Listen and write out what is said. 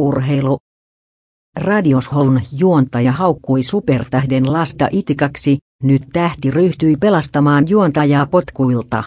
Urheilu. Radioshown juontaja haukkui supertähden lasta itikaksi, nyt tähti ryhtyi pelastamaan juontajaa potkuilta.